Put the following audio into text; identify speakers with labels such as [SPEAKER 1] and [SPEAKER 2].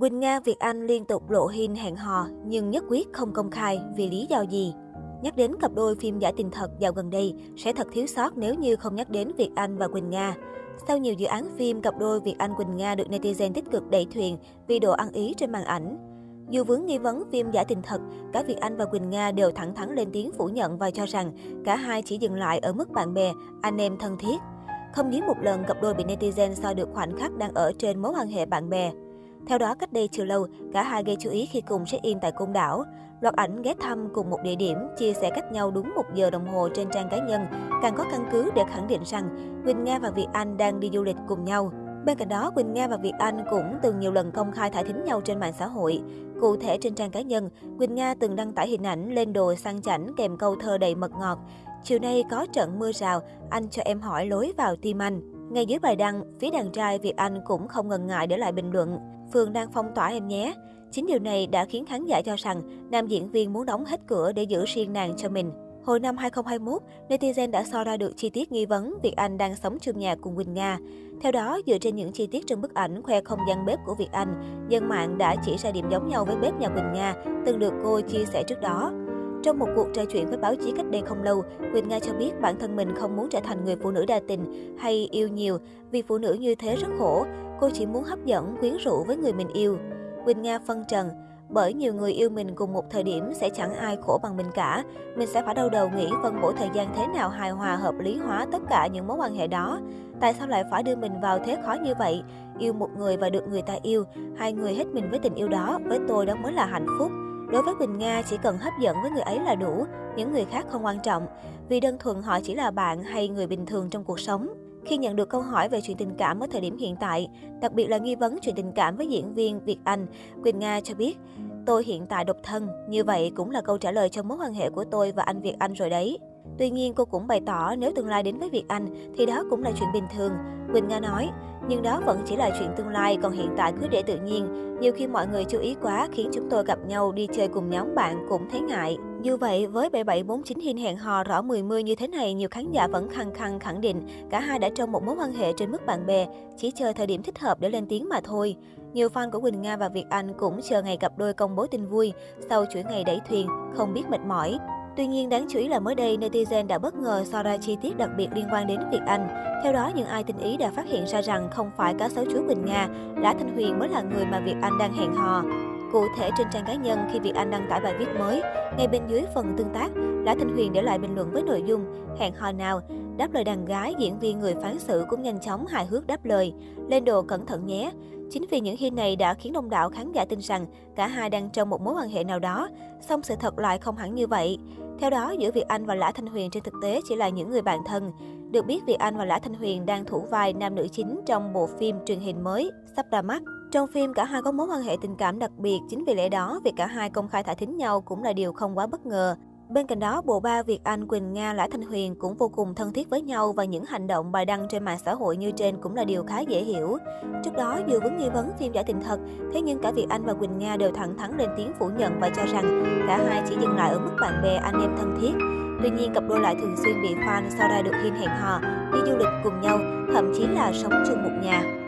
[SPEAKER 1] Quỳnh Nga, Việt Anh liên tục lộ hin hẹn hò nhưng nhất quyết không công khai vì lý do gì? Nhắc đến cặp đôi phim giả tình thật dạo gần đây sẽ thật thiếu sót nếu như không nhắc đến Việt Anh và Quỳnh Nga. Sau nhiều dự án phim, cặp đôi Việt Anh Quỳnh Nga được netizen tích cực đẩy thuyền vì độ ăn ý trên màn ảnh. Dù vướng nghi vấn phim giả tình thật, cả Việt Anh và Quỳnh Nga đều thẳng thắn lên tiếng phủ nhận và cho rằng cả hai chỉ dừng lại ở mức bạn bè, anh em thân thiết. Không dưới một lần cặp đôi bị netizen soi được khoảnh khắc đang ở trên mối quan hệ bạn bè. Theo đó, cách đây chưa lâu, cả hai gây chú ý khi cùng check-in tại Côn Đảo. Loạt ảnh ghé thăm cùng một địa điểm, chia sẻ cách nhau đúng một giờ đồng hồ trên trang cá nhân, càng có căn cứ để khẳng định rằng Quỳnh Nga và Việt Anh đang đi du lịch cùng nhau. Bên cạnh đó, Quỳnh Nga và Việt Anh cũng từng nhiều lần công khai thả thính nhau trên mạng xã hội. Cụ thể trên trang cá nhân, Quỳnh Nga từng đăng tải hình ảnh lên đồ sang chảnh kèm câu thơ đầy mật ngọt. Chiều nay có trận mưa rào, anh cho em hỏi lối vào tim anh. Ngay dưới bài đăng, phía đàn trai Việt Anh cũng không ngần ngại để lại bình luận. Phương đang phong tỏa em nhé. Chính điều này đã khiến khán giả cho rằng nam diễn viên muốn đóng hết cửa để giữ riêng nàng cho mình. Hồi năm 2021, netizen đã so ra được chi tiết nghi vấn Việt Anh đang sống chung nhà cùng Quỳnh Nga. Theo đó, dựa trên những chi tiết trong bức ảnh khoe không gian bếp của Việt Anh, dân mạng đã chỉ ra điểm giống nhau với bếp nhà Quỳnh Nga, từng được cô chia sẻ trước đó. Trong một cuộc trò chuyện với báo chí cách đây không lâu, Quỳnh Nga cho biết bản thân mình không muốn trở thành người phụ nữ đa tình hay yêu nhiều, vì phụ nữ như thế rất khổ. Cô chỉ muốn hấp dẫn, quyến rũ với người mình yêu. Quỳnh Nga phân trần, bởi nhiều người yêu mình cùng một thời điểm sẽ chẳng ai khổ bằng mình cả. Mình sẽ phải đau đầu nghĩ phân bổ thời gian thế nào hài hòa hợp lý hóa tất cả những mối quan hệ đó. Tại sao lại phải đưa mình vào thế khó như vậy? Yêu một người và được người ta yêu, hai người hết mình với tình yêu đó, với tôi đó mới là hạnh phúc. Đối với Quỳnh Nga, chỉ cần hấp dẫn với người ấy là đủ, những người khác không quan trọng, vì đơn thuần họ chỉ là bạn hay người bình thường trong cuộc sống. Khi nhận được câu hỏi về chuyện tình cảm ở thời điểm hiện tại, đặc biệt là nghi vấn chuyện tình cảm với diễn viên Việt Anh, Quỳnh Nga cho biết, tôi hiện tại độc thân, như vậy cũng là câu trả lời cho mối quan hệ của tôi và anh Việt Anh rồi đấy. Tuy nhiên, cô cũng bày tỏ nếu tương lai đến với Việt Anh thì đó cũng là chuyện bình thường. Quỳnh Nga nói, nhưng đó vẫn chỉ là chuyện tương lai, còn hiện tại cứ để tự nhiên. Nhiều khi mọi người chú ý quá khiến chúng tôi gặp nhau đi chơi cùng nhóm bạn cũng thấy ngại. Dù vậy, với 7749 hin hẹn hò rõ 10-10 như thế này, nhiều khán giả vẫn khăng khăng khẳng định cả hai đã trong một mối quan hệ trên mức bạn bè, chỉ chờ thời điểm thích hợp để lên tiếng mà thôi. Nhiều fan của Quỳnh Nga và Việt Anh cũng chờ ngày gặp đôi công bố tin vui, sau chuỗi ngày đẩy thuyền, không biết mệt mỏi. Tuy nhiên, đáng chú ý là mới đây, netizen đã bất ngờ so ra chi tiết đặc biệt liên quan đến Việt Anh. Theo đó, những ai tinh ý đã phát hiện ra rằng không phải cá sấu chúa bình Nga, Lã Thanh Huyền mới là người mà Việt Anh đang hẹn hò. Cụ thể trên trang cá nhân khi Việt Anh đăng tải bài viết mới, ngay bên dưới phần tương tác, Lã Thanh Huyền để lại bình luận với nội dung hẹn hò nào. Đáp lời đàn gái, diễn viên người phán xử cũng nhanh chóng hài hước đáp lời. Lên đồ cẩn thận nhé. Chính vì những hin này đã khiến đông đảo khán giả tin rằng cả hai đang trong một mối quan hệ nào đó, song sự thật lại không hẳn như vậy. Theo đó, giữa Việt Anh và Lã Thanh Huyền trên thực tế chỉ là những người bạn thân. Được biết, Việt Anh và Lã Thanh Huyền đang thủ vai nam nữ chính trong bộ phim truyền hình mới sắp ra mắt. Trong phim, cả hai có mối quan hệ tình cảm đặc biệt, chính vì lẽ đó, việc cả hai công khai thả thính nhau cũng là điều không quá bất ngờ. Bên cạnh đó, bộ ba Việt Anh, Quỳnh Nga, Lã Thanh Huyền cũng vô cùng thân thiết với nhau và những hành động bài đăng trên mạng xã hội như trên cũng là điều khá dễ hiểu. Trước đó, dù vẫn nghi vấn phim giả tình thật, thế nhưng cả Việt Anh và Quỳnh Nga đều thẳng thắn lên tiếng phủ nhận và cho rằng cả hai chỉ dừng lại ở mức bạn bè anh em thân thiết. Tuy nhiên, cặp đôi lại thường xuyên bị fan sau ra được hiên hẹn hò, đi du lịch cùng nhau, thậm chí là sống chung một nhà.